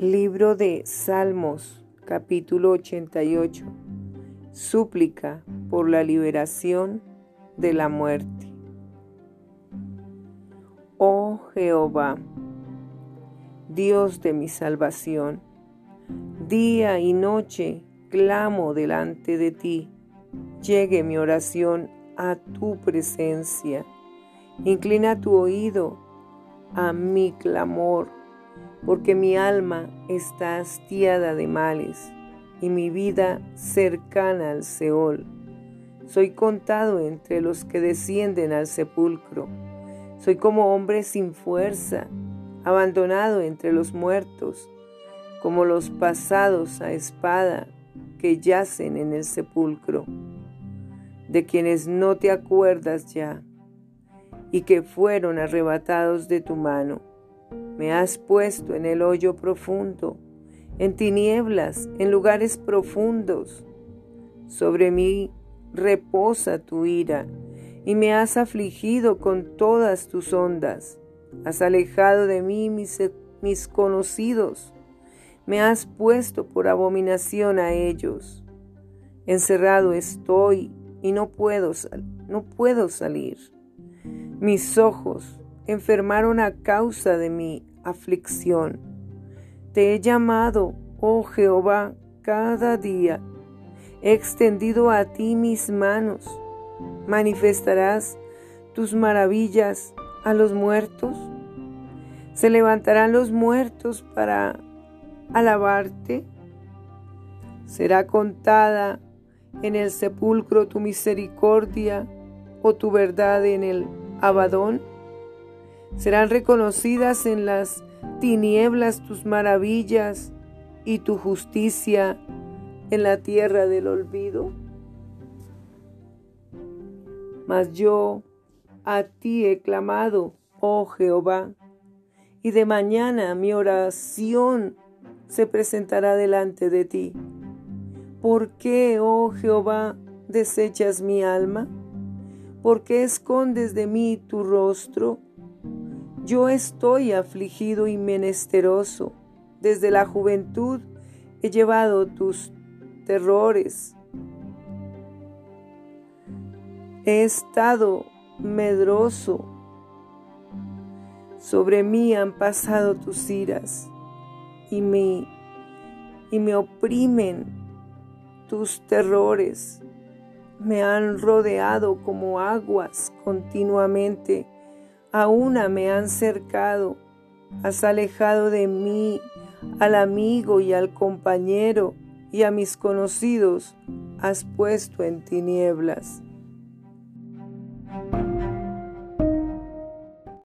Libro de Salmos, capítulo 88. Súplica por la liberación de la muerte. Oh Jehová, Dios de mi salvación, día y noche clamo delante de ti. Llegue mi oración a tu presencia. Inclina tu oído a mi clamor porque mi alma está hastiada de males y mi vida cercana al Seol. Soy contado entre los que descienden al sepulcro. Soy como hombre sin fuerza, abandonado entre los muertos, como los pasados a espada que yacen en el sepulcro, de quienes no te acuerdas ya, y que fueron arrebatados de tu mano me has puesto en el hoyo profundo, en tinieblas, en lugares profundos. Sobre mí reposa tu ira, y me has afligido con todas tus ondas. Has alejado de mí mis, mis conocidos, me has puesto por abominación a ellos. Encerrado estoy y no puedo, no puedo salir. Mis ojos enfermaron a causa de mi aflicción. Te he llamado, oh Jehová, cada día. He extendido a ti mis manos. ¿Manifestarás tus maravillas a los muertos? ¿Se levantarán los muertos para alabarte? ¿Será contada en el sepulcro tu misericordia o tu verdad en el abadón? Serán reconocidas en las tinieblas tus maravillas y tu justicia en la tierra del olvido. Mas yo a ti he clamado, oh Jehová, y de mañana mi oración se presentará delante de ti. ¿Por qué, oh Jehová, desechas mi alma? ¿Por qué escondes de mí tu rostro? Yo estoy afligido y menesteroso. Desde la juventud he llevado tus terrores. He estado medroso. Sobre mí han pasado tus iras y me, y me oprimen tus terrores. Me han rodeado como aguas continuamente a una me han cercado, has alejado de mí al amigo y al compañero y a mis conocidos has puesto en tinieblas.